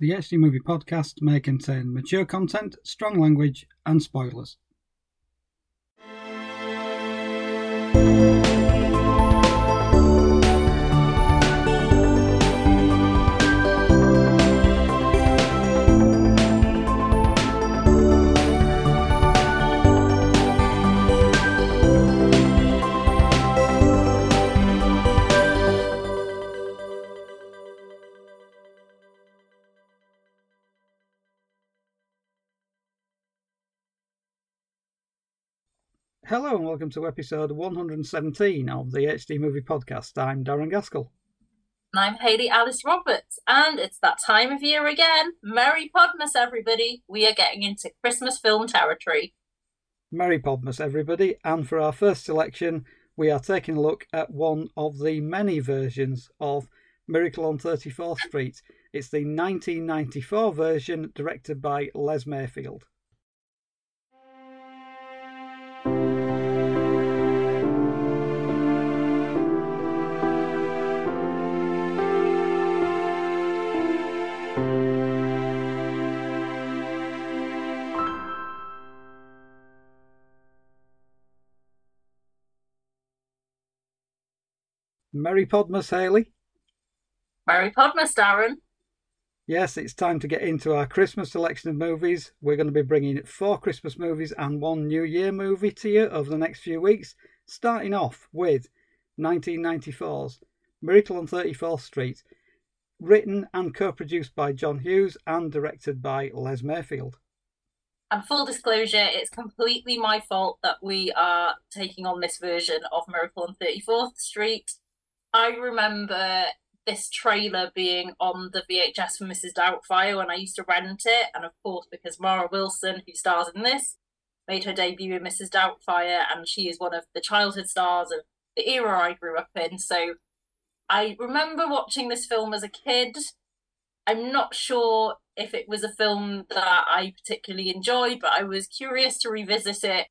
The HD Movie Podcast may contain mature content, strong language, and spoilers. Hello and welcome to episode 117 of the HD Movie Podcast. I'm Darren Gaskell. And I'm Hayley Alice Roberts, and it's that time of year again. Merry Podmas, everybody! We are getting into Christmas film territory. Merry Podmas, everybody, and for our first selection, we are taking a look at one of the many versions of Miracle on 34th Street. It's the 1994 version directed by Les Mayfield. Merry Podmas, Hayley. Merry Podmas, Darren. Yes, it's time to get into our Christmas selection of movies. We're going to be bringing four Christmas movies and one New Year movie to you over the next few weeks, starting off with 1994's Miracle on 34th Street, written and co produced by John Hughes and directed by Les Mayfield. And full disclosure, it's completely my fault that we are taking on this version of Miracle on 34th Street. I remember this trailer being on the VHS for Mrs. Doubtfire when I used to rent it, and of course, because Mara Wilson, who stars in this, made her debut in Mrs. Doubtfire, and she is one of the childhood stars of the era I grew up in. So I remember watching this film as a kid. I'm not sure if it was a film that I particularly enjoyed, but I was curious to revisit it.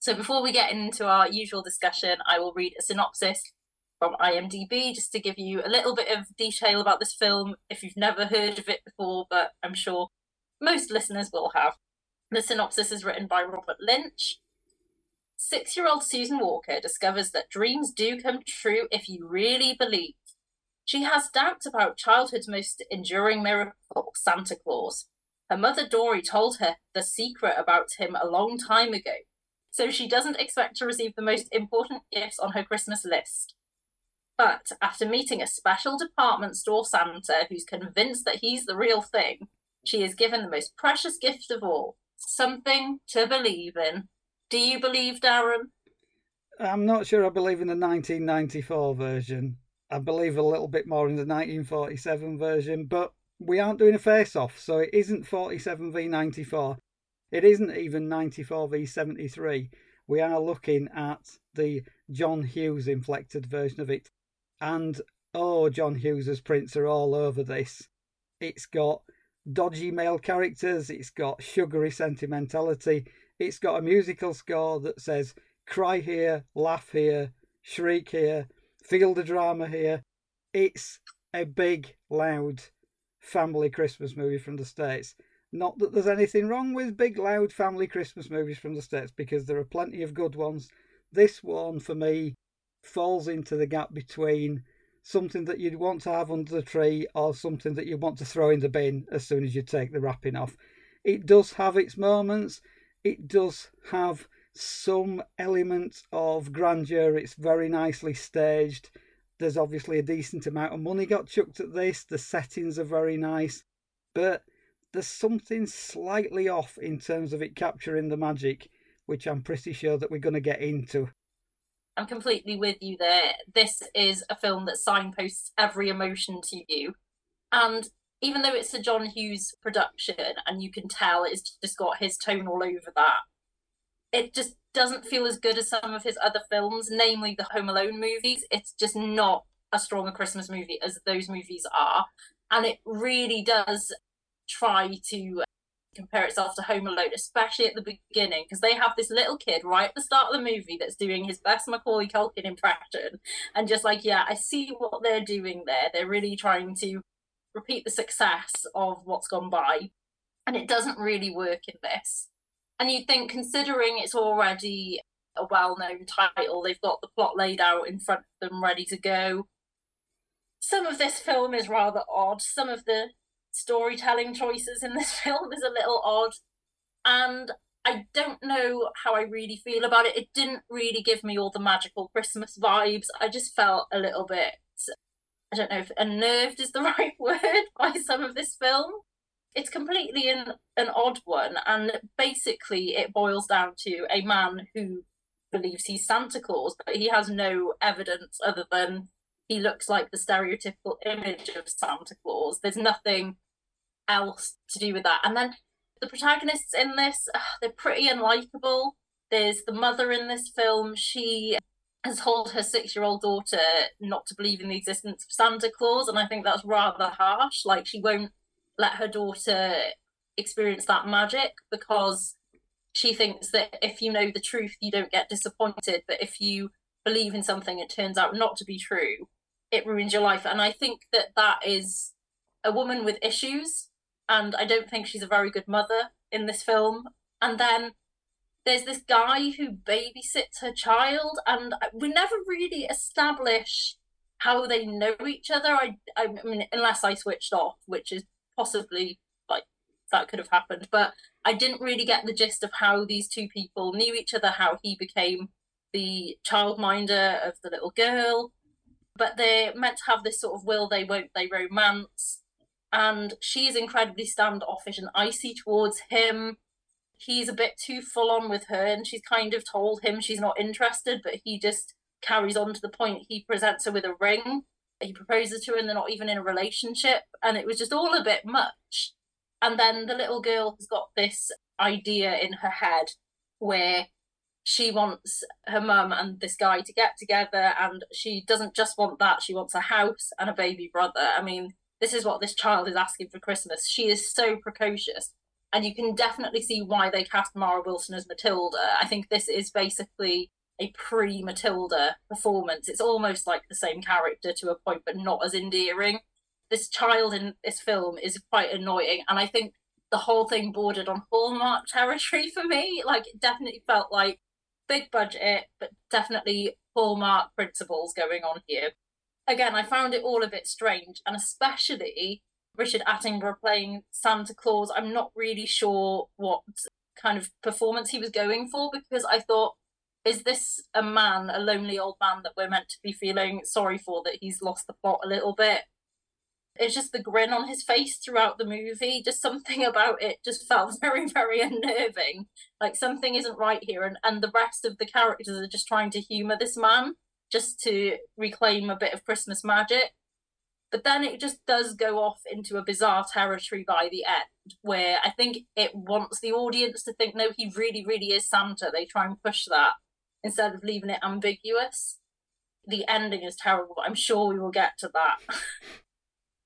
So before we get into our usual discussion, I will read a synopsis from IMDb just to give you a little bit of detail about this film if you've never heard of it before, but I'm sure most listeners will have. The synopsis is written by Robert Lynch. Six year old Susan Walker discovers that dreams do come true if you really believe. She has doubts about childhood's most enduring miracle, Santa Claus. Her mother Dory told her the secret about him a long time ago, so she doesn't expect to receive the most important gifts on her Christmas list. But after meeting a special department store Santa who's convinced that he's the real thing, she is given the most precious gift of all something to believe in. Do you believe, Darren? I'm not sure I believe in the 1994 version. I believe a little bit more in the 1947 version, but we aren't doing a face off, so it isn't 47 v 94. It isn't even 94 v 73. We are looking at the John Hughes inflected version of it. And oh, John Hughes's prints are all over this. It's got dodgy male characters, it's got sugary sentimentality, it's got a musical score that says cry here, laugh here, shriek here, feel the drama here. It's a big, loud family Christmas movie from the States. Not that there's anything wrong with big, loud family Christmas movies from the States because there are plenty of good ones. This one, for me, falls into the gap between something that you'd want to have under the tree or something that you want to throw in the bin as soon as you take the wrapping off. It does have its moments. It does have some element of grandeur. It's very nicely staged. There's obviously a decent amount of money got chucked at this. The settings are very nice, but there's something slightly off in terms of it capturing the magic, which I'm pretty sure that we're going to get into I'm completely with you there. This is a film that signposts every emotion to you. And even though it's a John Hughes production and you can tell it's just got his tone all over that, it just doesn't feel as good as some of his other films, namely the Home Alone movies. It's just not a Christmas movie as those movies are. And it really does try to compare itself to Home Alone, especially at the beginning, because they have this little kid right at the start of the movie that's doing his best Macaulay Culkin impression, and just like, yeah, I see what they're doing there. They're really trying to repeat the success of what's gone by. And it doesn't really work in this. And you'd think, considering it's already a well known title, they've got the plot laid out in front of them, ready to go. Some of this film is rather odd. Some of the storytelling choices in this film is a little odd. And I don't know how I really feel about it. It didn't really give me all the magical Christmas vibes. I just felt a little bit, I don't know if unnerved is the right word by some of this film. It's completely an, an odd one, and basically it boils down to a man who believes he's Santa Claus, but he has no evidence other than he looks like the stereotypical image of Santa Claus. There's nothing else to do with that. And then the protagonists in this, they're pretty unlikable. There's the mother in this film. She has told her six year old daughter not to believe in the existence of Santa Claus. And I think that's rather harsh. Like, she won't let her daughter experience that magic because she thinks that if you know the truth, you don't get disappointed. But if you believe in something, it turns out not to be true, it ruins your life. And I think that that is a woman with issues and I don't think she's a very good mother in this film. And then there's this guy who babysits her child, and we never really establish how they know each other. I, I mean, unless I switched off, which is possibly like that could have happened, but I didn't really get the gist of how these two people knew each other, how he became the childminder of the little girl. But they're meant to have this sort of will they, won't they romance and she is incredibly standoffish and icy towards him. He's a bit too full on with her, and she's kind of told him she's not interested, but he just carries on to the point. He presents her with a ring. He proposes to her, and they're not even in a relationship. And it was just all a bit much. And then the little girl has got this idea in her head where she wants her mum and this guy to get together, and she doesn't just want that, she wants a house and a baby brother. I mean, this is what this child is asking for Christmas. She is so precocious. And you can definitely see why they cast Mara Wilson as Matilda. I think this is basically a pre Matilda performance. It's almost like the same character to a point, but not as endearing. This child in this film is quite annoying. And I think the whole thing bordered on Hallmark territory for me. Like, it definitely felt like big budget, but definitely Hallmark principles going on here again, I found it all a bit strange, and especially Richard Attenborough playing Santa Claus. I'm not really sure what kind of performance he was going for because I thought, is this a man, a lonely old man that we're meant to be feeling sorry for that he's lost the plot a little bit? It's just the grin on his face throughout the movie. Just something about it just felt very, very unnerving. Like something isn't right here, and, and the rest of the characters are just trying to humour this man just to reclaim a bit of Christmas magic. But then it just does go off into a bizarre territory by the end, where I think it wants the audience to think, no, he really, really is Santa. They try and push that instead of leaving it ambiguous. The ending is terrible, but I'm sure we will get to that.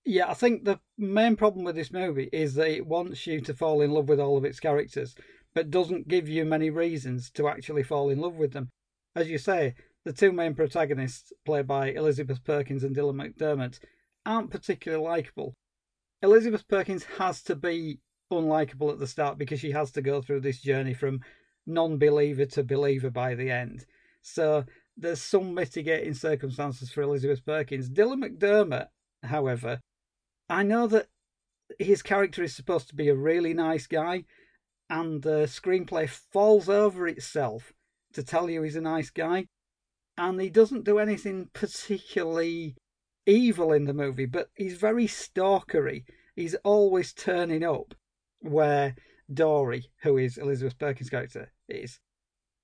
yeah, I think the main problem with this movie is that it wants you to fall in love with all of its characters, but doesn't give you many reasons to actually fall in love with them. As you say, the two main protagonists, played by Elizabeth Perkins and Dylan McDermott, aren't particularly likable. Elizabeth Perkins has to be unlikable at the start because she has to go through this journey from non believer to believer by the end. So there's some mitigating circumstances for Elizabeth Perkins. Dylan McDermott, however, I know that his character is supposed to be a really nice guy, and the screenplay falls over itself to tell you he's a nice guy and he doesn't do anything particularly evil in the movie, but he's very stalkery. He's always turning up where Dory, who is Elizabeth Perkins' character, is.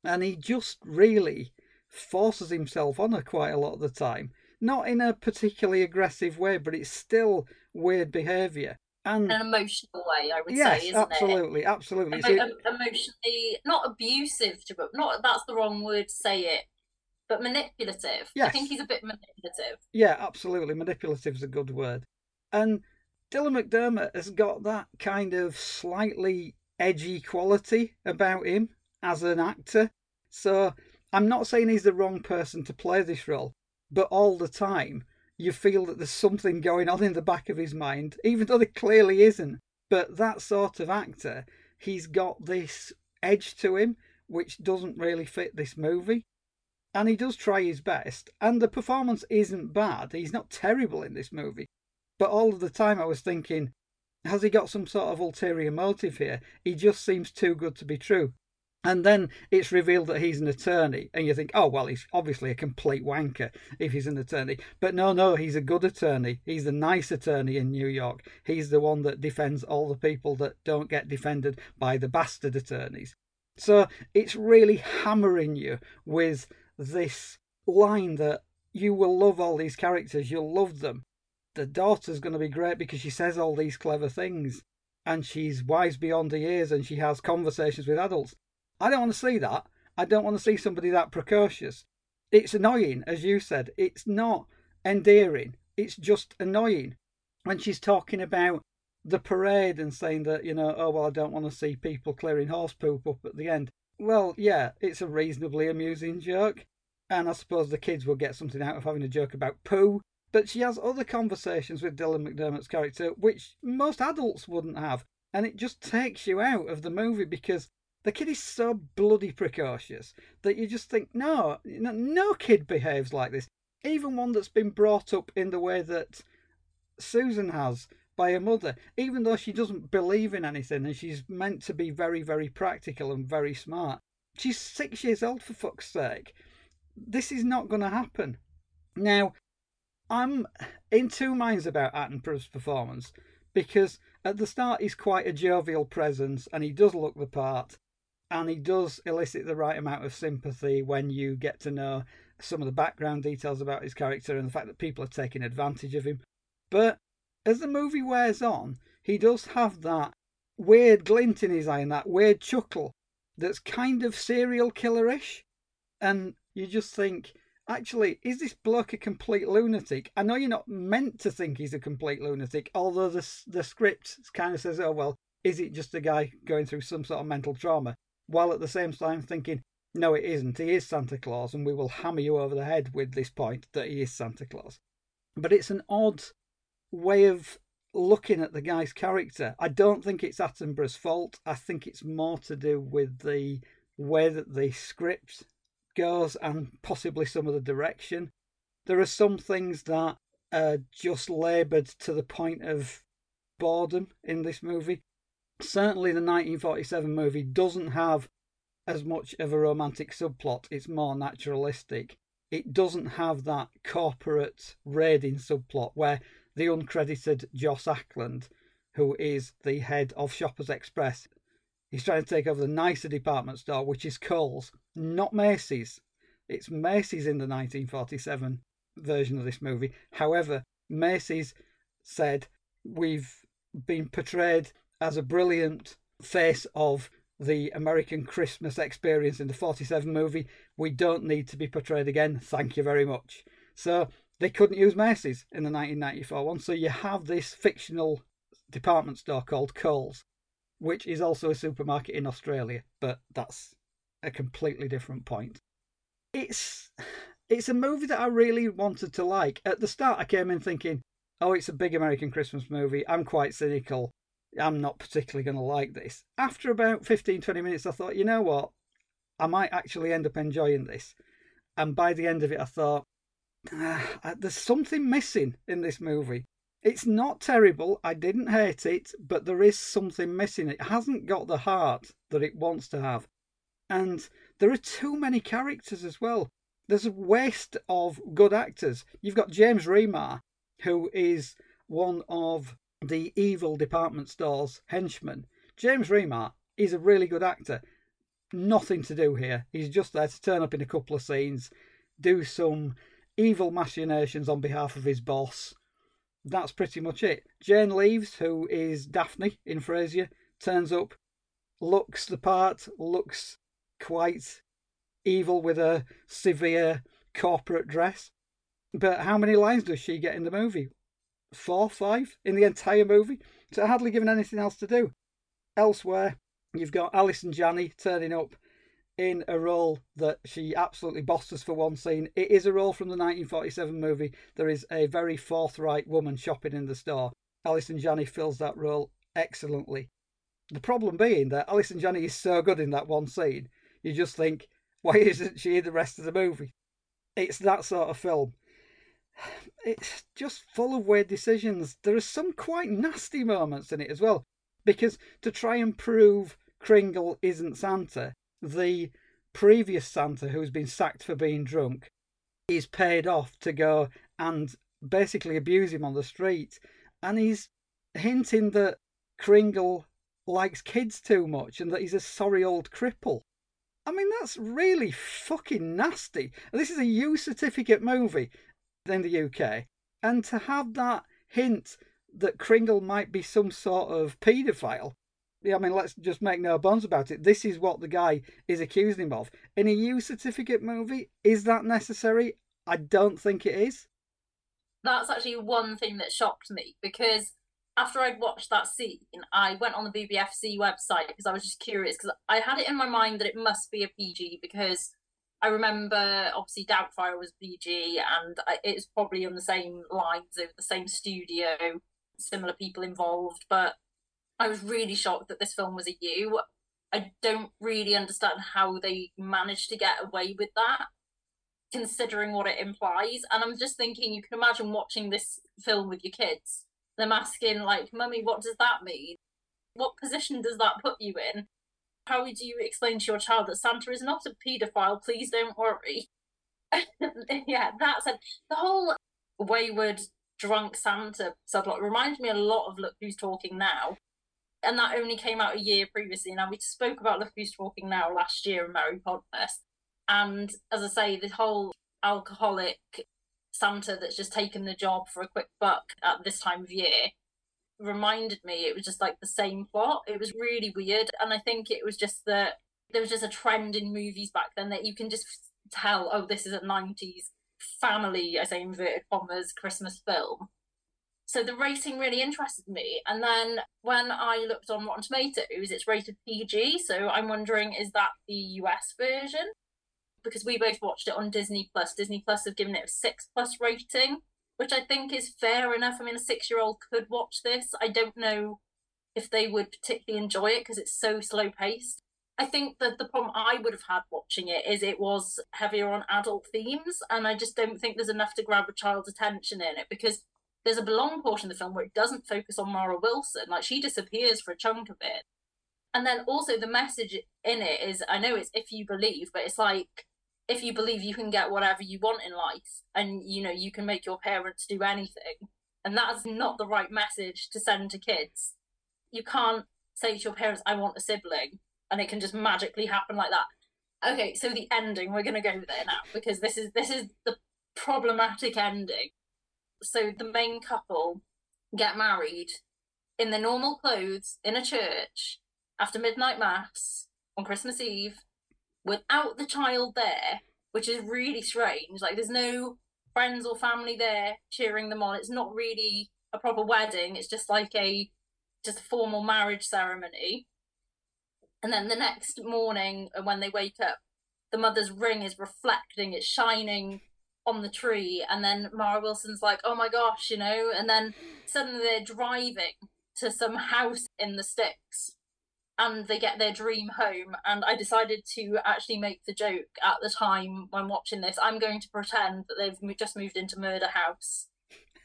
And he just really forces himself on her quite a lot of the time. Not in a particularly aggressive way, but it's still weird behaviour. And an emotional way, I would yes, say, isn't absolutely, it? absolutely, absolutely. emotionally, not abusive to, but not that's the wrong word to say it but manipulative. Yes. I think he's a bit manipulative. Yeah, absolutely. Manipulative is a good word. And Dylan McDermott has got that kind of slightly edgy quality about him as an actor. So I'm not saying he's the wrong person to play this role, but all the time you feel that there's something going on in the back of his mind, even though there clearly isn't. But that sort of actor, he's got this edge to him which doesn't really fit this movie. And he does try his best, and the performance isn't bad. He's not terrible in this movie. But all of the time I was thinking, has he got some sort of ulterior motive here? He just seems too good to be true. And then it's revealed that he's an attorney, and you think, oh, well, he's obviously a complete wanker if he's an attorney. But no, no, he's a good attorney. He's the nice attorney in New York. He's the one that defends all the people that don't get defended by the bastard attorneys. So it's really hammering you with this line that you will love all these characters, you'll love them. The daughter's going to be great because she says all these clever things and she's wise beyond her years and she has conversations with adults. I don't want to see that. I don't want to see somebody that precocious. It's annoying, as you said. It's not endearing. It's just annoying. When she's talking about the parade and saying that, you know, oh, well, I don't want to see people clearing horse poop up at the end. Well, yeah, it's a reasonably amusing joke. And I suppose the kids will get something out of having a joke about poo. But she has other conversations with Dylan McDermott's character, which most adults wouldn't have. And it just takes you out of the movie because the kid is so bloody precocious that you just think, no, no kid behaves like this. Even one that's been brought up in the way that Susan has by her mother, even though she doesn't believe in anything and she's meant to be very, very practical and very smart. She's six years old, for fuck's sake. This is not going to happen. Now, I'm in two minds about Attenborough's performance because at the start he's quite a jovial presence and he does look the part and he does elicit the right amount of sympathy when you get to know some of the background details about his character and the fact that people are taking advantage of him. But as the movie wears on, he does have that weird glint in his eye and that weird chuckle that's kind of serial killerish. And you just think, actually, is this bloke a complete lunatic? I know you're not meant to think he's a complete lunatic, although the, the script kind of says, oh, well, is it just a guy going through some sort of mental trauma? While at the same time thinking, no, it isn't. He is Santa Claus, and we will hammer you over the head with this point that he is Santa Claus. But it's an odd way of looking at the guy's character. I don't think it's Attenborough's fault. I think it's more to do with the way that the script goes and possibly some of the direction. There are some things that are just laboured to the point of boredom in this movie. Certainly, the 1947 movie doesn't have as much of a romantic subplot, it's more naturalistic. It doesn't have that corporate raiding subplot where the uncredited Joss Ackland, who is the head of Shoppers Express. He's trying to take over the nicer department store, which is Coles, not Macy's. It's Macy's in the 1947 version of this movie. However, Macy's said, We've been portrayed as a brilliant face of the American Christmas experience in the 47 movie. We don't need to be portrayed again. Thank you very much. So they couldn't use Macy's in the 1994 one, so you have this fictional department store called Coles, which is also a supermarket in Australia, but that's a completely different point. It's it's a movie that I really wanted to like. At the start, I came in thinking, "Oh, it's a big American Christmas movie. I'm quite cynical. I'm not particularly going to like this." After about 15, 20 minutes, I thought, you know what? I might actually end up enjoying this. And by the end of it, I thought, uh, there's something missing in this movie. It's not terrible. I didn't hate it, but there is something missing. It hasn't got the heart that it wants to have. And there are too many characters as well. There's a waste of good actors. You've got James Remar, who is one of the evil department store's henchman. James Remar is a really good actor. Nothing to do here. He's just there to turn up in a couple of scenes, do some evil machinations on behalf of his boss. That's pretty much it. Jane Leeves, who is Daphne in Frasier, turns up, looks the part, looks quite evil with a severe corporate dress. But how many lines does she get in the movie? Four, five in the entire movie? So hardly given anything else to do. Elsewhere, you've got Allison Janney turning up in a role that she absolutely bosses for one scene. It is a role from the 1947 movie. There is a very forthright woman shopping in the store. Allison Janney fills that role excellently. The problem being that Allison Janney is so good in that one scene, you just think, why isn't she in the rest of the movie? It's that sort of film. It's just full of weird decisions. There are some quite nasty moments in it as well, because to try and prove Kringle isn't Santa, the previous Santa who's been sacked for being drunk is paid off to go and basically abuse him on the street. And he's hinting that Kringle likes kids too much and that he's a sorry old cripple. I mean, that's really fucking nasty. This is a U certificate movie in the UK. And to have that hint that Kringle might be some sort of paedophile I mean, let's just make no bones about it. This is what the guy is accusing him of. In a U certificate movie, is that necessary? I don't think it is. That's actually one thing that shocked me because after I'd watched that scene, I went on the BBFC website because I was just curious because I had it in my mind that it must be a PG because I remember obviously Doubtfire was PG and it's probably on the same lines the same studio, similar people involved, but I was really shocked that this film was a U. I don't really understand how they managed to get away with that, considering what it implies. And I'm just thinking, you can imagine watching this film with your kids, them asking, like, Mummy, what does that mean? What position does that put you in? How would you explain to your child that Santa is not a paedophile? Please don't worry. yeah, that's it. The whole wayward drunk Santa subplot reminds me a lot of Look Who's Talking Now and that only came out a year previously. Now we spoke about Look Who's Talking Now last year in Merry Podmas, and as I say, the whole alcoholic Santa that's just taken the job for a quick buck at this time of year reminded me it was just like the same plot. It was really weird, and I think it was just that there was just a trend in movies back then that you can just tell, oh, this is a '90s family, I say inverted commas, Christmas film so the rating really interested me. And then when I looked on Rotten Tomatoes, it's rated PG. So I'm wondering, is that the US version? Because we both watched it on Disney Plus. Disney Plus have given it a six plus rating, which I think is fair enough. I mean, a six year old could watch this. I don't know if they would particularly enjoy it because it's so slow paced. I think that the problem I would have had watching it is it was heavier on adult themes, and I just don't think there's enough to grab a child's attention in it because there's a long portion of the film where it doesn't focus on Mara Wilson. Like she disappears for a chunk of it. And then also the message in it is I know it's if you believe, but it's like if you believe you can get whatever you want in life and you know you can make your parents do anything. And that's not the right message to send to kids. You can't say to your parents, I want a sibling, and it can just magically happen like that. Okay, so the ending, we're gonna go there now because this is this is the problematic ending so the main couple get married in their normal clothes in a church after midnight mass on Christmas Eve without the child there, which is really strange. Like there's no friends or family there cheering them on. It's not really a proper wedding. It's just like a just a formal marriage ceremony. And then the next morning uh, when they wake up, the mother's ring is reflecting, it's shining on the tree and then Mara Wilson's like, oh my gosh, you know, and then suddenly they're driving to some house in the sticks and they get their dream home and I decided to actually make the joke at the time when watching this. I'm going to pretend that they've just moved into Murder House.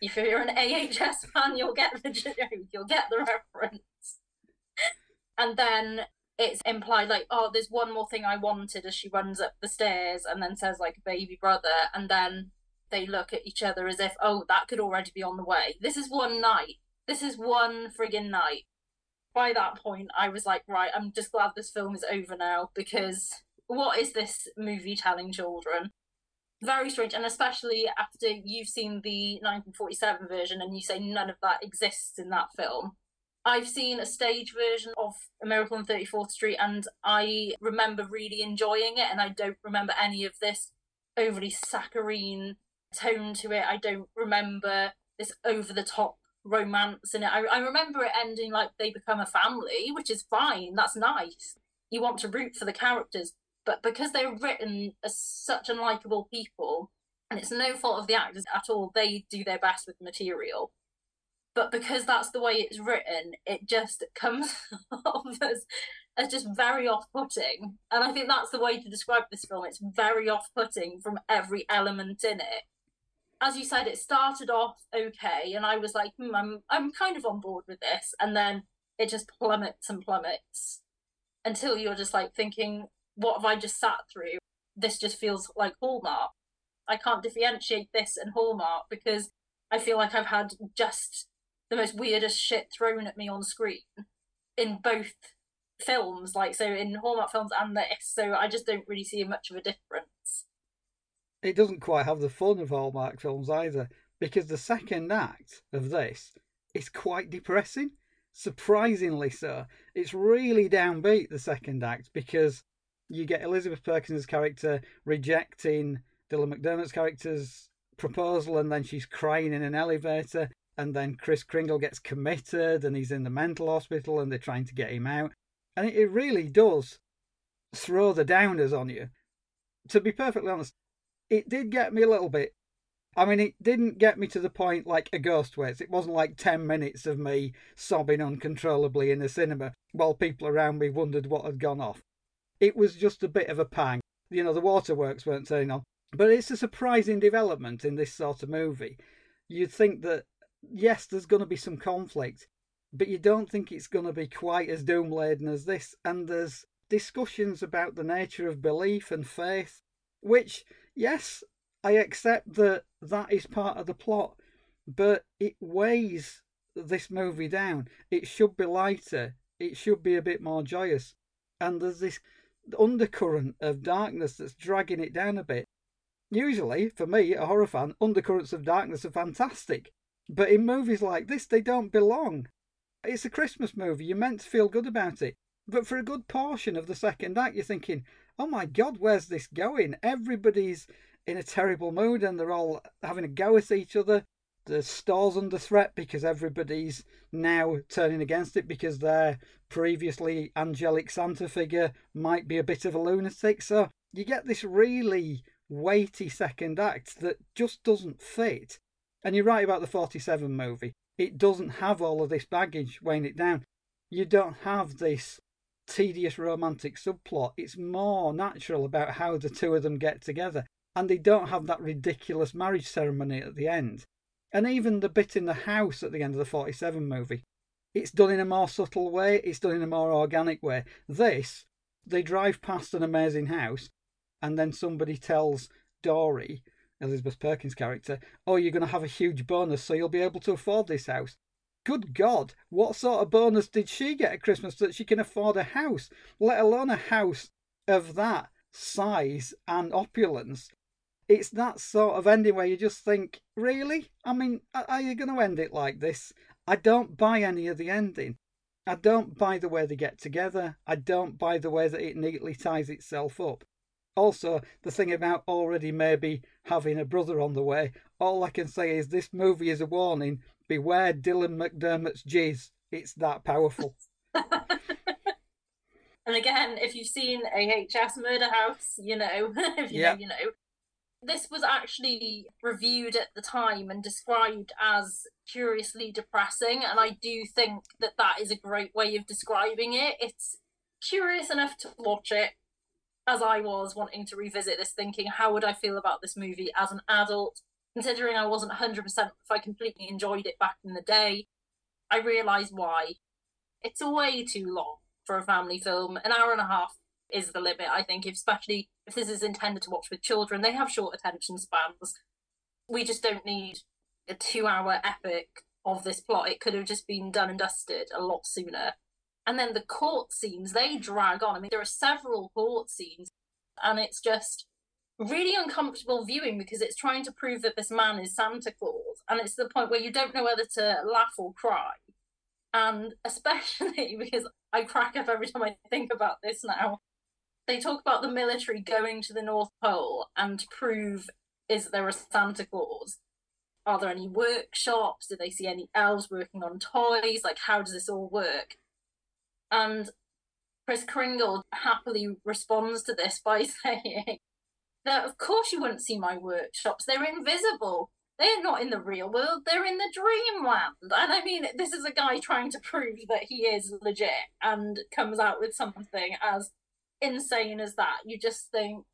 If you're an AHS fan, you'll get the joke, you'll get the reference. and then it's implied like oh there's one more thing i wanted as she runs up the stairs and then says like baby brother and then they look at each other as if oh that could already be on the way this is one night this is one friggin night by that point i was like right i'm just glad this film is over now because what is this movie telling children very strange and especially after you've seen the 1947 version and you say none of that exists in that film I've seen a stage version of A Miracle on 34th Street and I remember really enjoying it and I don't remember any of this overly saccharine tone to it. I don't remember this over the top romance in it. I, I remember it ending like they become a family, which is fine. That's nice. You want to root for the characters. but because they're written as such unlikable people, and it's no fault of the actors at all, they do their best with material. But because that's the way it's written, it just comes off as, as just very off putting. And I think that's the way to describe this film. It's very off putting from every element in it. As you said, it started off okay, and I was like, hmm, I'm I'm kind of on board with this, and then it just plummets and plummets until you're just like thinking, what have I just sat through? This just feels like Hallmark. I can't differentiate this and Hallmark because I feel like I've had just the most weirdest shit thrown at me on screen in both films, like so in Hallmark films and this. So I just don't really see much of a difference. It doesn't quite have the fun of Hallmark films either, because the second act of this is quite depressing. Surprisingly so. It's really downbeat the second act because you get Elizabeth Perkins' character rejecting Dylan McDermott's character's proposal, and then she's crying in an elevator, and then Kris Kringle gets committed, and he's in the mental hospital, and they're trying to get him out, and it really does throw the downers on you. To be perfectly honest, it did get me a little bit. I mean, it didn't get me to the point like a ghost. It wasn't like 10 minutes of me sobbing uncontrollably in the cinema while people around me wondered what had gone off. It was just a bit of a pang. You know, the waterworks weren't turning on. But it's a surprising development in this sort of movie. You'd think that, yes, there's going to be some conflict, but you don't think it's going to be quite as doom laden as this. And there's discussions about the nature of belief and faith, which, yes, I accept that that is part of the plot, but it weighs this movie down. It should be lighter, it should be a bit more joyous. And there's this undercurrent of darkness that's dragging it down a bit. Usually, for me, a horror fan, undercurrents of darkness are fantastic. But in movies like this, they don't belong. It's a Christmas movie, you're meant to feel good about it. But for a good portion of the second act, you're thinking, oh my god, where's this going? Everybody's in a terrible mood and they're all having a go at each other. The store's under threat because everybody's now turning against it because their previously angelic Santa figure might be a bit of a lunatic. So you get this really weighty second act that just doesn't fit. And you're right about the 47 movie. It doesn't have all of this baggage weighing it down. You don't have this tedious romantic subplot. It's more natural about how the two of them get together. And they don't have that ridiculous marriage ceremony at the end. And even the bit in the house at the end of the 47 movie, it's done in a more subtle way, it's done in a more organic way. This, they drive past an amazing house and then somebody tells Dory, Elizabeth Perkins' character, oh, you're going to have a huge bonus, so you'll be able to afford this house. Good God, what sort of bonus did she get at Christmas that she can afford a house, let alone a house of that size and opulence? It's that sort of ending where you just think, really? I mean, are you going to end it like this? I don't buy any of the ending. I don't buy the way they get together. I don't buy the way that it neatly ties itself up. Also, the thing about already maybe having a brother on the way, all I can say is this movie is a warning. Beware Dylan McDermott's jizz. It's that powerful. and again, if you've seen AHS Murder House, you know, if you know, you know. This was actually reviewed at the time and described as curiously depressing, and I do think that that is a great way of describing it. It's curious enough to watch it, as I was wanting to revisit this, thinking, how would I feel about this movie as an adult? Considering I wasn't 100% if I completely enjoyed it back in the day, I realised why. It's way too long for a family film. An hour and a half is the limit, I think, especially if this is intended to watch with children. They have short attention spans. We just don't need a two hour epic of this plot. It could have just been done and dusted a lot sooner. And then the court scenes, they drag on. I mean, there are several court scenes, and it's just really uncomfortable viewing because it's trying to prove that this man is Santa Claus. And it's the point where you don't know whether to laugh or cry. And especially because I crack up every time I think about this now. They talk about the military going to the North Pole and prove is there a Santa Claus? Are there any workshops? Do they see any elves working on toys? Like, how does this all work? And Kris Kringle happily responds to this by saying that, of course, you wouldn't see my workshops. They're invisible. They're not in the real world. They're in the dreamland. And I mean, this is a guy trying to prove that he is legit and comes out with something as insane as that. You just think,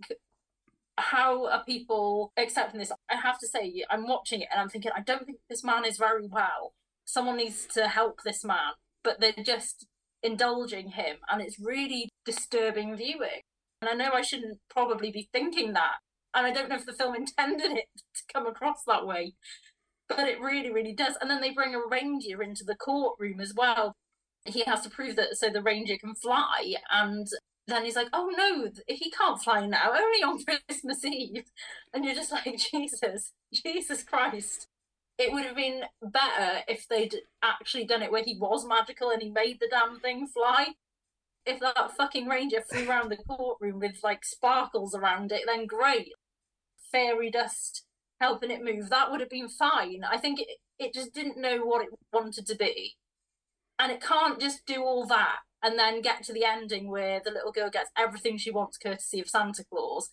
how are people accepting this? I have to say, I'm watching it and I'm thinking, I don't think this man is very well. Someone needs to help this man. But they're just indulging him and it's really disturbing viewing. And I know I shouldn't probably be thinking that. And I don't know if the film intended it to come across that way. But it really, really does. And then they bring a reindeer into the courtroom as well. He has to prove that so the reindeer can fly. And then he's like, oh no, he can't fly now, only on Christmas Eve. And you're just like, Jesus, Jesus Christ it would have been better if they'd actually done it where he was magical and he made the damn thing fly. If that fucking ranger flew around the courtroom with like sparkles around it, then great. Fairy dust helping it move, that would have been fine. I think it, it just didn't know what it wanted to be. And it can't just do all that and then get to the ending where the little girl gets everything she wants courtesy of Santa Claus.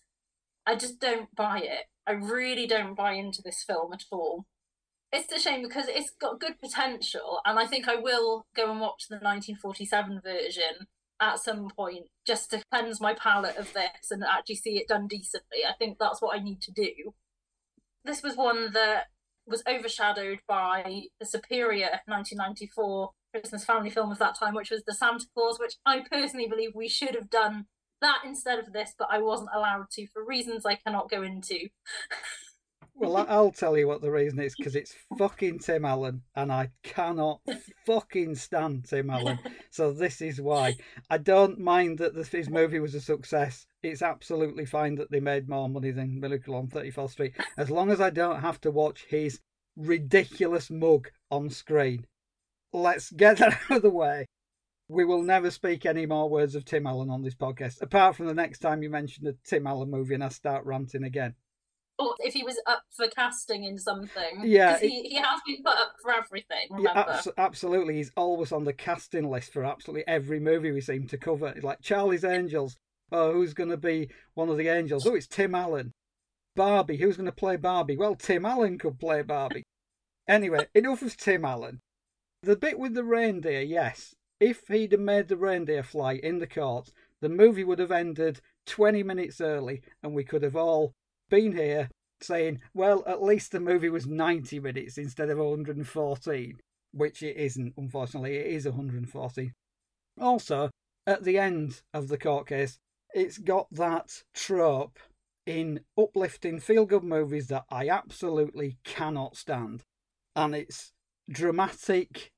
I just don't buy it. I really don't buy into this film at all it's a shame because it's got good potential, and I think I will go and watch the 1947 version at some point just to cleanse my palate of this and actually see it done decently. I think that's what I need to do. This was one that was overshadowed by the superior 1994 Christmas family film of that time, which was The Santa Clause, which I personally believe we should have done that instead of this, but I wasn't allowed to for reasons I cannot go into. Well, I'll tell you what the reason is because it's fucking Tim Allen, and I cannot fucking stand Tim Allen. So this is why I don't mind that his movie was a success. It's absolutely fine that they made more money than Miracle on 34th Street, as long as I don't have to watch his ridiculous mug on screen. Let's get that out of the way. We will never speak any more words of Tim Allen on this podcast, apart from the next time you mention a Tim Allen movie and I start ranting again or if he was up for casting in something. Yeah, he, he has been put up for everything. Remember? Yeah, abso- absolutely. He's always on the casting list for absolutely every movie we seem to cover. like Charlie's Angels. Oh, who's going to be one of the angels? Oh, it's Tim Allen. Barbie. Who's going to play Barbie? Well, Tim Allen could play Barbie. Anyway, enough of Tim Allen. The bit with the reindeer, yes. If he'd have made the reindeer fly in the court, the movie would have ended 20 minutes early and we could have all been here saying, well, at least the movie was 90 minutes instead of 114, which it isn't, unfortunately. It is 114. Also, at the end of the court case, it's got that trope in uplifting feel good movies that I absolutely cannot stand. And it's dramatic,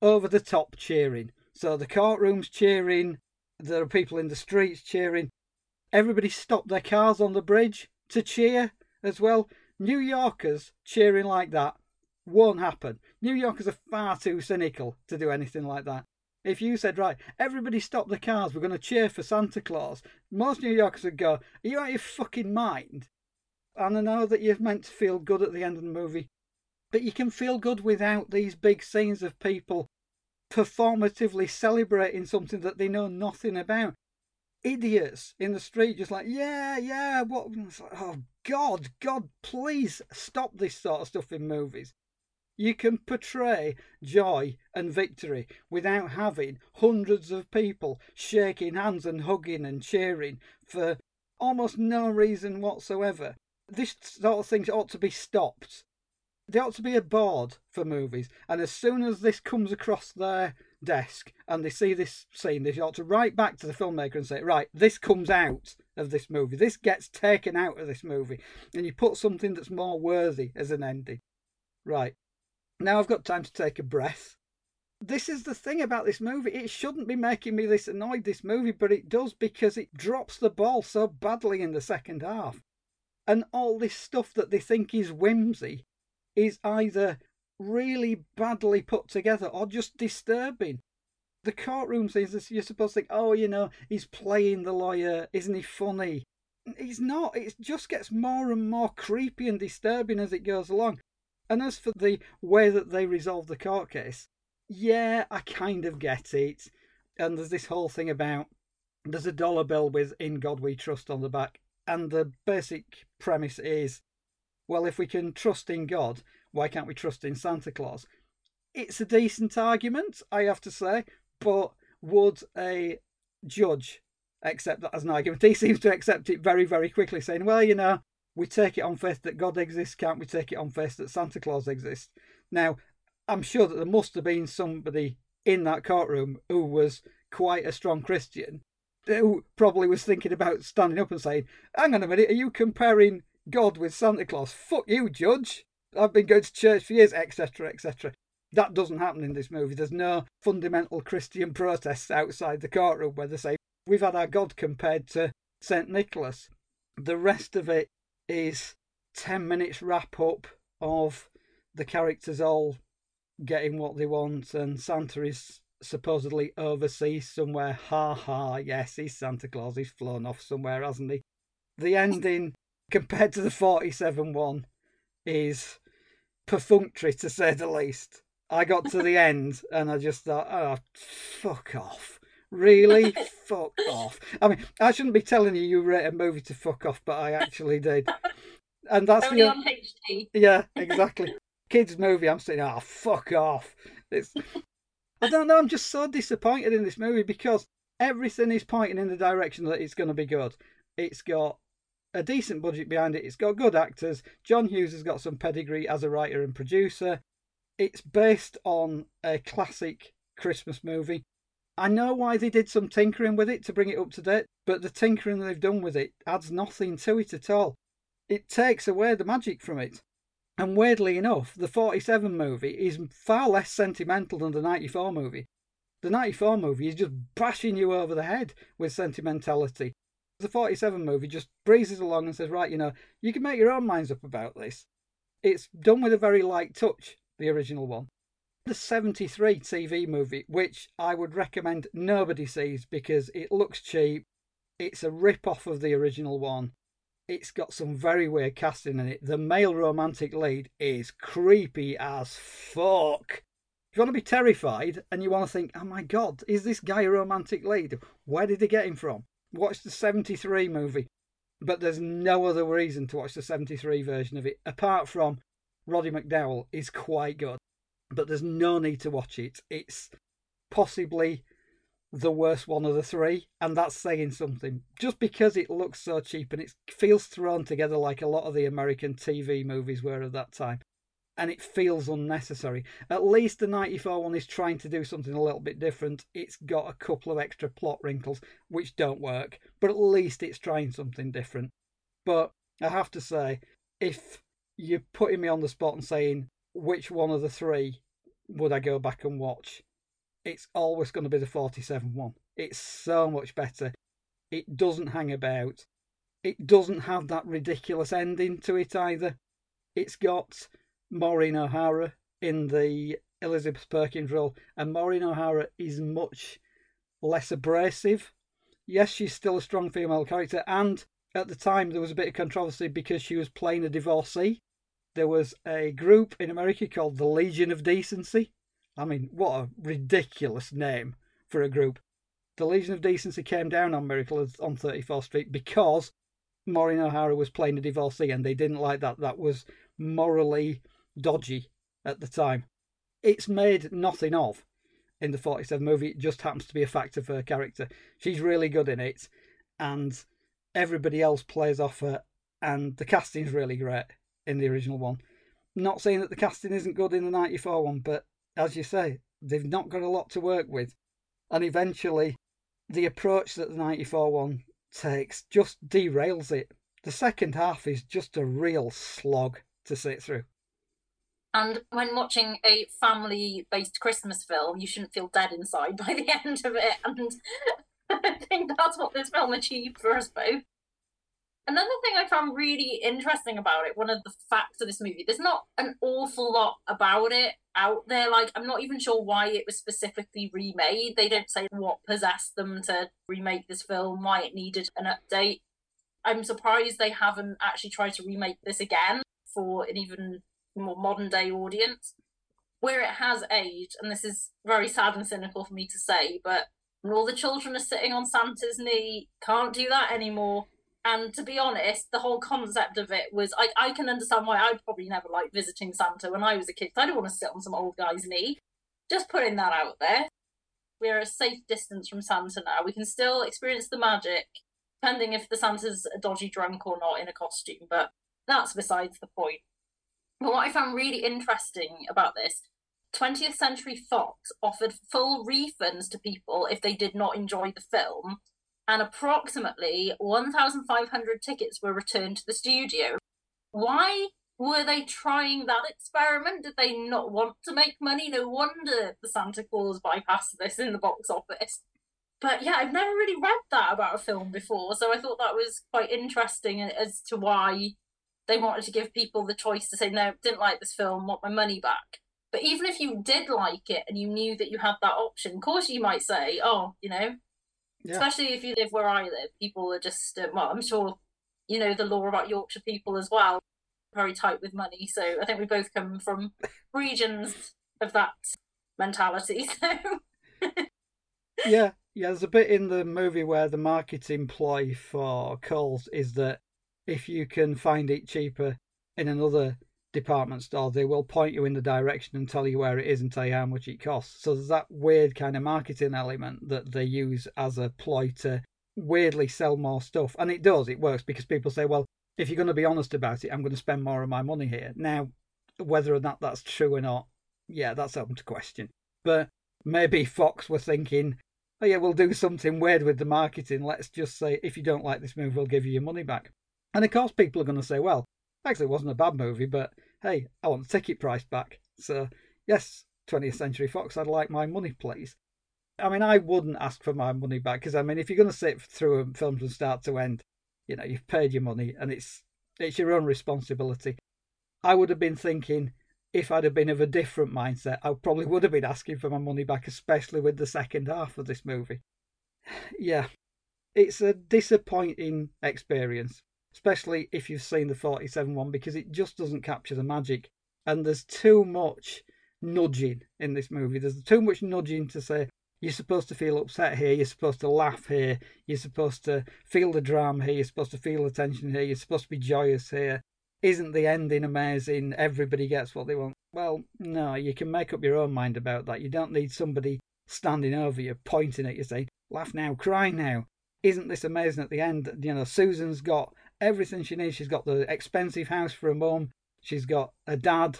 over the top cheering. So the courtroom's cheering, there are people in the streets cheering. Everybody stopped their cars on the bridge to cheer as well. New Yorkers cheering like that won't happen. New Yorkers are far too cynical to do anything like that. If you said, right, everybody stop the cars, we're going to cheer for Santa Claus, most New Yorkers would go, Are you out of your fucking mind? And I know that you're meant to feel good at the end of the movie, but you can feel good without these big scenes of people performatively celebrating something that they know nothing about idiots in the street just like, yeah, yeah, what? oh, God, God, please stop this sort of stuff in movies. You can portray joy and victory without having hundreds of people shaking hands and hugging and cheering for almost no reason whatsoever. This sort of thing ought to be stopped. There ought to be a board for movies, and as soon as this comes across their desk and they see this scene, they ought to write back to the filmmaker and say, right, this comes out of this movie. This gets taken out of this movie. And you put something that's more worthy as an ending. Right. Now I've got time to take a breath. This is the thing about this movie. It shouldn't be making me this annoyed, this movie, but it does because it drops the ball so badly in the second half. And all this stuff that they think is whimsy is either really badly put together or just disturbing. The courtroom scenes, you're supposed to think, oh, you know, he's playing the lawyer, isn't he funny? He's not. It just gets more and more creepy and disturbing as it goes along. And as for the way that they resolve the court case, yeah, I kind of get it. And there's this whole thing about there's a dollar bill with In God We Trust on the back. And the basic premise is well, if we can trust in God, why can't we trust in Santa Claus? It's a decent argument, I have to say, but would a judge accept that as an argument? He seems to accept it very, very quickly, saying, well, you know, we take it on faith that God exists, can't we take it on faith that Santa Claus exists? Now, I'm sure that there must have been somebody in that courtroom who was quite a strong Christian who probably was thinking about standing up and saying, Hang on a minute, are you comparing God with Santa Claus? Fuck you, Judge. I've been going to church for years, etc., etc. That doesn't happen in this movie. There's no fundamental Christian protests outside the courtroom where they say, We've had our God compared to St. Nicholas. The rest of it is 10 minutes wrap up of the characters all getting what they want, and Santa is supposedly overseas somewhere. Ha ha, yes, he's Santa Claus. He's flown off somewhere, hasn't he? The ending, compared to the 47 one, is perfunctory to say the least. I got to the end and I just thought, oh, fuck off. Really? fuck off. I mean, I shouldn't be telling you you rate a movie to fuck off, but I actually did. And that's Only the on HD. yeah, exactly. Kids movie. I'm saying, oh, fuck off. It's. I don't know. I'm just so disappointed in this movie because everything is pointing in the direction that it's going to be good. It's got a decent budget behind it. It's got good actors. John Hughes has got some pedigree as a writer and producer. It's based on a classic Christmas movie. I know why they did some tinkering with it to bring it up to date, but the tinkering they've done with it adds nothing to it at all. It takes away the magic from it. And weirdly enough, the 47 movie is far less sentimental than the 94 movie. The 94 movie is just bashing you over the head with sentimentality. The 47 movie just breezes along and says, right, you know, you can make your own minds up about this. It's done with a very light touch, the original one. The 73 TV movie, which I would recommend nobody sees because it looks cheap, it's a rip off of the original one, it's got some very weird casting in it. The male romantic lead is creepy as fuck. If you want to be terrified and you want to think, oh my god, is this guy a romantic lead? Where did he get him from? Watch the 73 movie. But there's no other reason to watch the 73 version of it, apart from Roddy McDowall is quite good. But there's no need to watch it. It's possibly the worst one of the three, and that's saying something. Just because it looks so cheap and it feels thrown together like a lot of the American TV movies were at that time, and it feels unnecessary. At least the 94 one is trying to do something a little bit different. It's got a couple of extra plot wrinkles which don't work, but at least it's trying something different. But I have to say, if you're putting me on the spot and saying which one of the three would I go back and watch, it's always going to be the 47 one. It's so much better. It doesn't hang about. It doesn't have that ridiculous ending to it either. It's got Maureen O'Hara in the Elizabeth Perkins role, and Maureen O'Hara is much less abrasive. Yes, she's still a strong female character, and at the time there was a bit of controversy because she was playing a divorcee. There was a group in America called the Legion of Decency, I mean, what a ridiculous name for a group. The Legion of Decency came down on Miracle on 34th Street because Maureen O'Hara was playing a divorcee and they didn't like that. That was morally dodgy at the time. It's made nothing of in the 47 movie. It just happens to be a fact of her character. She's really good in it and everybody else plays off her and the casting's really great in the original one. Not saying that the casting isn't good in the 94 one, but as you say, they've not got a lot to work with. And eventually, the approach that the 94 one takes just derails it. The second half is just a real slog to sit through. And when watching a family based Christmas film, you shouldn't feel dead inside by the end of it. And I think that's what this film achieved for us both. Another thing I found really interesting about it, one of the facts of this movie, there's not an awful lot about it out there. Like, I'm not even sure why it was specifically remade. They don't say what possessed them to remake this film, why it needed an update. I'm surprised they haven't actually tried to remake this again for an even more modern day audience. Where it has aged, and this is very sad and cynical for me to say, but and all the children are sitting on Santa's knee. Can't do that anymore. And to be honest, the whole concept of it was I, I can understand why I probably never liked visiting Santa when I was a kid. I don't want to sit on some old guy's knee. Just putting that out there. We're a safe distance from Santa now. We can still experience the magic, depending if the Santa's a dodgy drunk or not in a costume, but that's besides the point. But what I found really interesting about this 20th Century Fox offered full refunds to people if they did not enjoy the film, and approximately 1,500 tickets were returned to the studio. Why were they trying that experiment? Did they not want to make money? No wonder the Santa Clause bypassed this in the box office. But yeah, I've never really read that about a film before, so I thought that was quite interesting as to why they wanted to give people the choice to say, no, didn't like this film, want my money back. But even if you did like it and you knew that you had that option, of course you might say, oh, you know, yeah. especially if you live where I live, people are just, uh, well, I'm sure you know the law about Yorkshire people as well, very tight with money. So I think we both come from regions of that mentality. So. yeah, yeah. There's a bit in the movie where the marketing ploy for Coles is that if you can find it cheaper in another department store, they will point you in the direction and tell you where it is and tell you how much it costs. So there's that weird kind of marketing element that they use as a ploy to weirdly sell more stuff. And it does, it works because people say, well, if you're going to be honest about it, I'm going to spend more of my money here. Now, whether or not that's true or not, yeah, that's open to question. But maybe Fox were thinking, oh yeah, we'll do something weird with the marketing. Let's just say, if you don't like this movie, we'll give you your money back. And of course, people are going to say, well, actually, it wasn't a bad movie, but hey, I want the ticket price back. So, yes, 20th Century Fox, I'd like my money, please. I mean, I wouldn't ask for my money back because, I mean, if you're going to sit through a film from start to end, you know, you've paid your money and it's it's your own responsibility. I would have been thinking, if I'd have been of a different mindset, I probably would have been asking for my money back, especially with the second half of this movie. Yeah, it's a disappointing experience especially if you've seen the 47 one, because it just doesn't capture the magic. And there's too much nudging in this movie. There's too much nudging to say, you're supposed to feel upset here, you're supposed to laugh here, you're supposed to feel the drama here, you're supposed to feel the tension here, you're supposed to be joyous here. Isn't the ending amazing? Everybody gets what they want. Well, no, you can make up your own mind about that. You don't need somebody standing over you, pointing at you, saying, laugh now, cry now. Isn't this amazing at the end? You know, Susan's got everything she needs. She's got the expensive house for a mum. She's got a dad.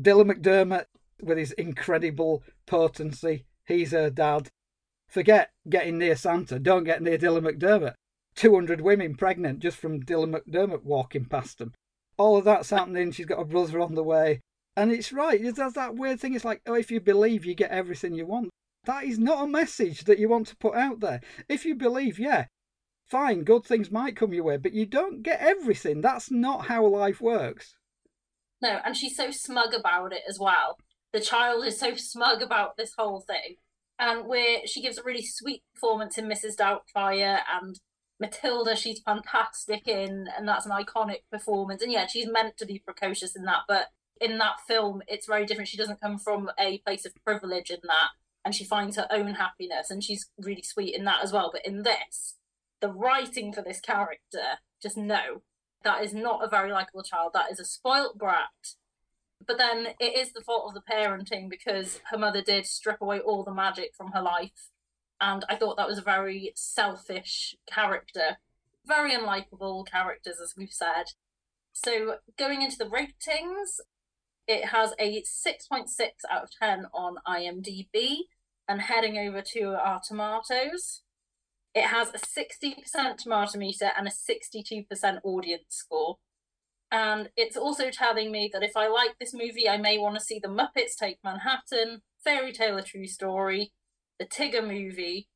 Dylan McDermott with his incredible potency. He's her dad. Forget getting near Santa. Don't get near Dylan McDermott. 200 women pregnant just from Dylan McDermott walking past them. All of that's happening. She's got a brother on the way. And it's right. There's that weird thing. It's like, oh, if you believe, you get everything you want. That is not a message that you want to put out there. If you believe, yeah, fine, good things might come your way, but you don't get everything. That's not how life works. No, and she's so smug about it as well. The child is so smug about this whole thing. And where she gives a really sweet performance in Mrs. Doubtfire and Matilda, she's fantastic in, and that's an iconic performance. And yeah, she's meant to be precocious in that, but in that film, it's very different. She doesn't come from a place of privilege in that, and she finds her own happiness, and she's really sweet in that as well. But in this, the writing for this character, just no, that is not a very likable child. That is a spoilt brat. But then it is the fault of the parenting because her mother did strip away all the magic from her life. And I thought that was a very selfish character. Very unlikable characters, as we've said. So going into the ratings, it has a 6.6 out of 10 on IMDb. And heading over to Rotten Tomatoes, it has a 60% tomato meter and a 62% audience score. And it's also telling me that if I like this movie, I may want to see The Muppets Take Manhattan, Fairy Tale A True Story, the Tigger movie,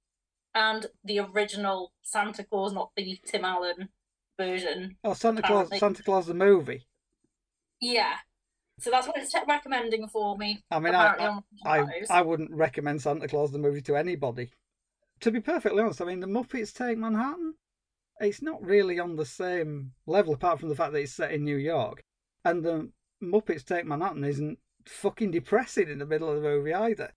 and the original Santa Claus, not the Tim Allen version. Oh, Santa Claus, Santa Claus the movie. Yeah. So that's what it's recommending for me. I mean, I, I, I, I wouldn't recommend Santa Claus the movie to anybody to be perfectly honest, I mean, the Muppets Take Manhattan, it's not really on the same level, apart from the fact that it's set in New York. And the Muppets Take Manhattan isn't fucking depressing in the middle of the movie either.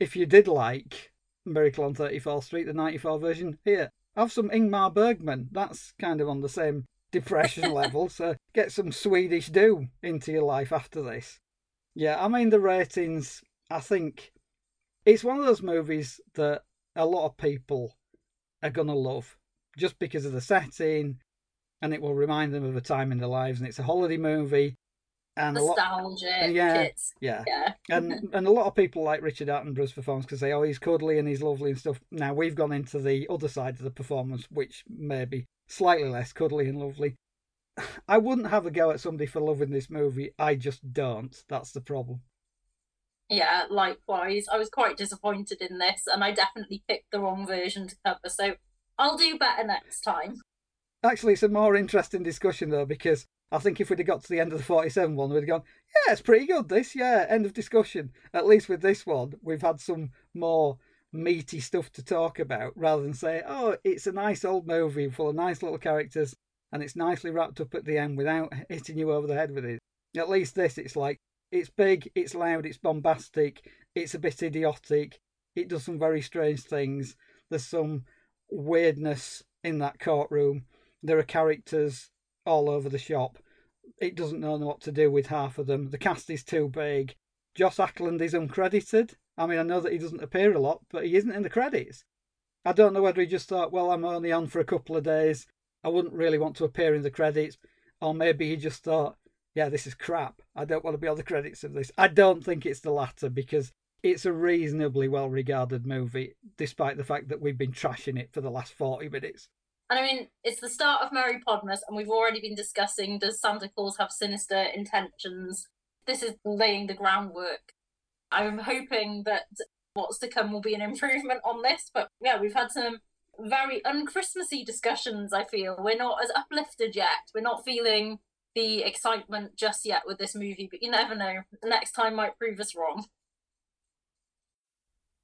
If you did like Miracle on 34th Street, the 94 version. Here, have some Ingmar Bergman. That's kind of on the same depression level. So get some Swedish do into your life after this. Yeah, I mean, the ratings, I think it's one of those movies that a lot of people are going to love just because of the setting and it will remind them of a time in their lives. And it's a holiday movie and nostalgic. Lot, yeah, yeah, yeah, and and a lot of people like Richard Attenborough's performance because they oh he's cuddly and he's lovely and stuff. Now we've gone into the other side of the performance, which may be slightly less cuddly and lovely. I wouldn't have a go at somebody for loving this movie. I just don't. That's the problem. Yeah, likewise. I was quite disappointed in this, and I definitely picked the wrong version to cover. So I'll do better next time. Actually, it's a more interesting discussion though because I think if we'd have got to the end of the 47 one, we'd have gone, yeah, it's pretty good, this, yeah, end of discussion. At least with this one, we've had some more meaty stuff to talk about rather than say, oh, it's a nice old movie full of nice little characters and it's nicely wrapped up at the end without hitting you over the head with it. At least this, it's like, it's big, it's loud, it's bombastic, it's a bit idiotic, it does some very strange things. There's some weirdness in that courtroom. There are characters all over the shop. It doesn't know what to do with half of them. The cast is too big. Joss Ackland is uncredited. I mean, I know that he doesn't appear a lot, but he isn't in the credits. I don't know whether he just thought, well, I'm only on for a couple of days. I wouldn't really want to appear in the credits. Or maybe he just thought, yeah, this is crap. I don't want to be on the credits of this. I don't think it's the latter because it's a reasonably well regarded movie, despite the fact that we've been trashing it for the last 40 minutes. And I mean, it's the start of Merry Podmas, and we've already been discussing does Santa Claus have sinister intentions? This is laying the groundwork. I'm hoping that what's to come will be an improvement on this, but yeah, we've had some very unchristmassy discussions, I feel. We're not as uplifted yet. We're not feeling the excitement just yet with this movie, but you never know. The next time might prove us wrong.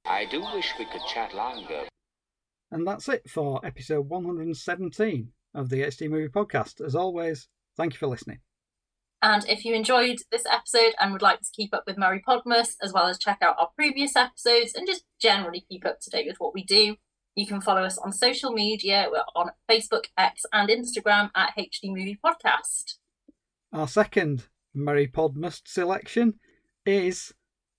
I do wish we could chat longer. And that's it for episode 117 of the HD Movie Podcast. As always, thank you for listening. And if you enjoyed this episode and would like to keep up with Merry Podmas, as well as check out our previous episodes and just generally keep up to date with what we do, you can follow us on social media. We're on Facebook, X, and Instagram at HD Movie Podcast. Our second Merry Podmas selection is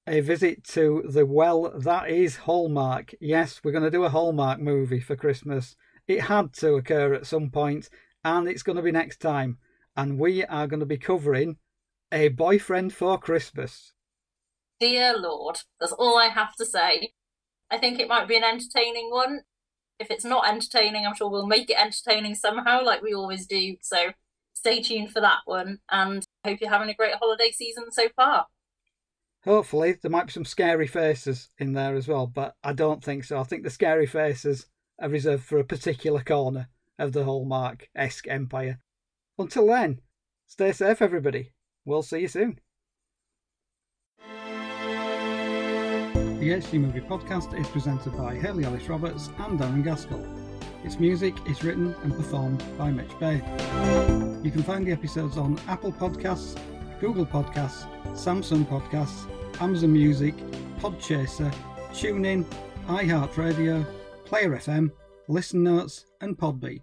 a visit to the well that is Hallmark. Yes, we're going to do a Hallmark movie for Christmas. It had to occur at some point, and it's going to be next time. And we are going to be covering A Boyfriend for Christmas. Dear Lord, that's all I have to say. I think it might be an entertaining one. If it's not entertaining, I'm sure we'll make it entertaining somehow, like we always do. So stay tuned for that one, and hope you're having a great holiday season so far. Hopefully, there might be some scary faces in there as well, but I don't think so. I think the scary faces are reserved for a particular corner of the Hallmark esque empire. Until then, stay safe, everybody. We'll see you soon. The HD Movie Podcast is presented by Hayley Alice Roberts and Darren Gaskell. Its music is written and performed by Mitch Bain. You can find the episodes on Apple Podcasts, Google Podcasts, Samsung Podcasts, Amazon Music, Podchaser, TuneIn, iHeartRadio, Player FM, Listen Notes, and Podbean.